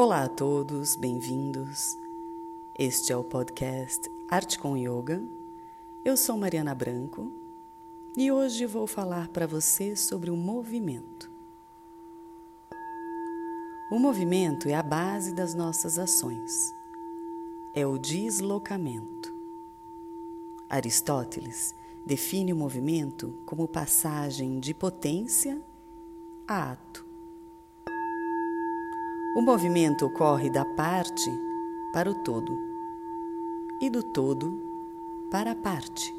Olá a todos, bem-vindos. Este é o podcast Arte com Yoga. Eu sou Mariana Branco e hoje vou falar para você sobre o movimento. O movimento é a base das nossas ações. É o deslocamento. Aristóteles define o movimento como passagem de potência a ato. O movimento ocorre da parte para o todo e do todo para a parte,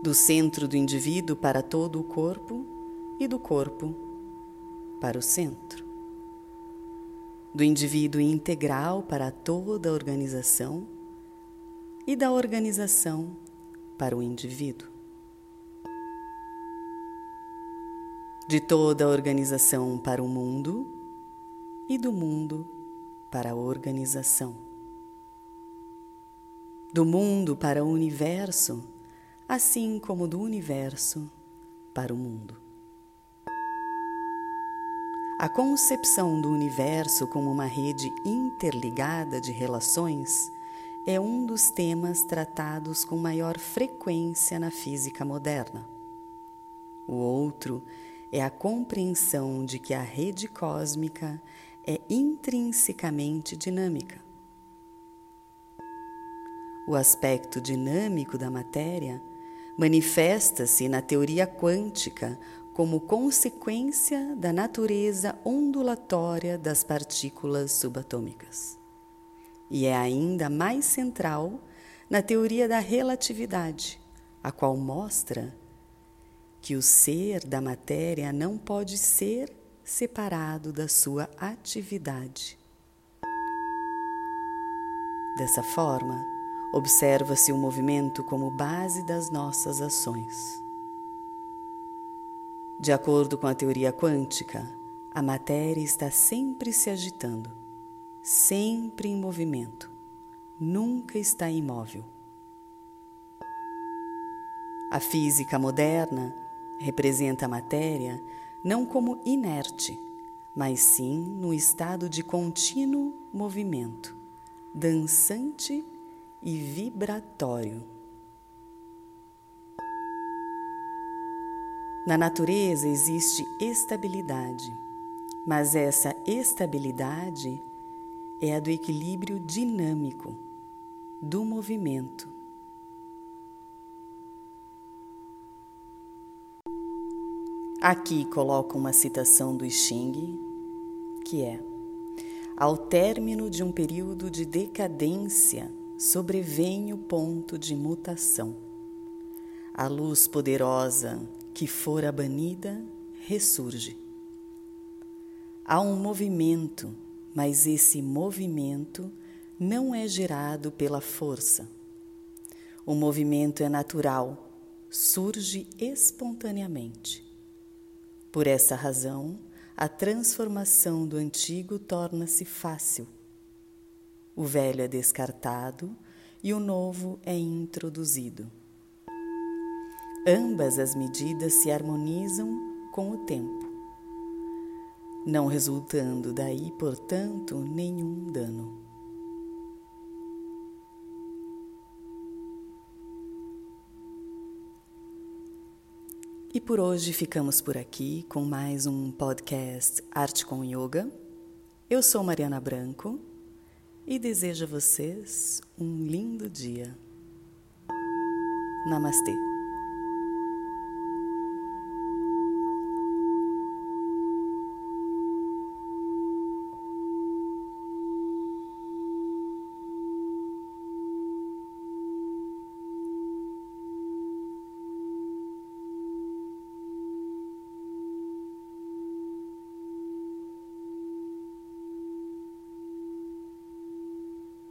do centro do indivíduo para todo o corpo e do corpo para o centro, do indivíduo integral para toda a organização e da organização para o indivíduo. De toda a organização para o mundo e do mundo para a organização. Do mundo para o universo, assim como do universo para o mundo. A concepção do universo como uma rede interligada de relações é um dos temas tratados com maior frequência na física moderna. O outro é a compreensão de que a rede cósmica é intrinsecamente dinâmica. O aspecto dinâmico da matéria manifesta-se na teoria quântica como consequência da natureza ondulatória das partículas subatômicas. E é ainda mais central na teoria da relatividade, a qual mostra que o ser da matéria não pode ser separado da sua atividade. Dessa forma, observa-se o movimento como base das nossas ações. De acordo com a teoria quântica, a matéria está sempre se agitando, sempre em movimento, nunca está imóvel. A física moderna representa a matéria não como inerte, mas sim no estado de contínuo movimento, dançante e vibratório. Na natureza existe estabilidade, mas essa estabilidade é a do equilíbrio dinâmico, do movimento Aqui coloco uma citação do Xing, que é: Ao término de um período de decadência, sobrevém o ponto de mutação. A luz poderosa que fora banida ressurge. Há um movimento, mas esse movimento não é gerado pela força. O movimento é natural, surge espontaneamente. Por essa razão, a transformação do antigo torna-se fácil. O velho é descartado e o novo é introduzido. Ambas as medidas se harmonizam com o tempo, não resultando daí, portanto, nenhum dano. E por hoje ficamos por aqui com mais um podcast Arte com Yoga. Eu sou Mariana Branco e desejo a vocês um lindo dia. Namastê.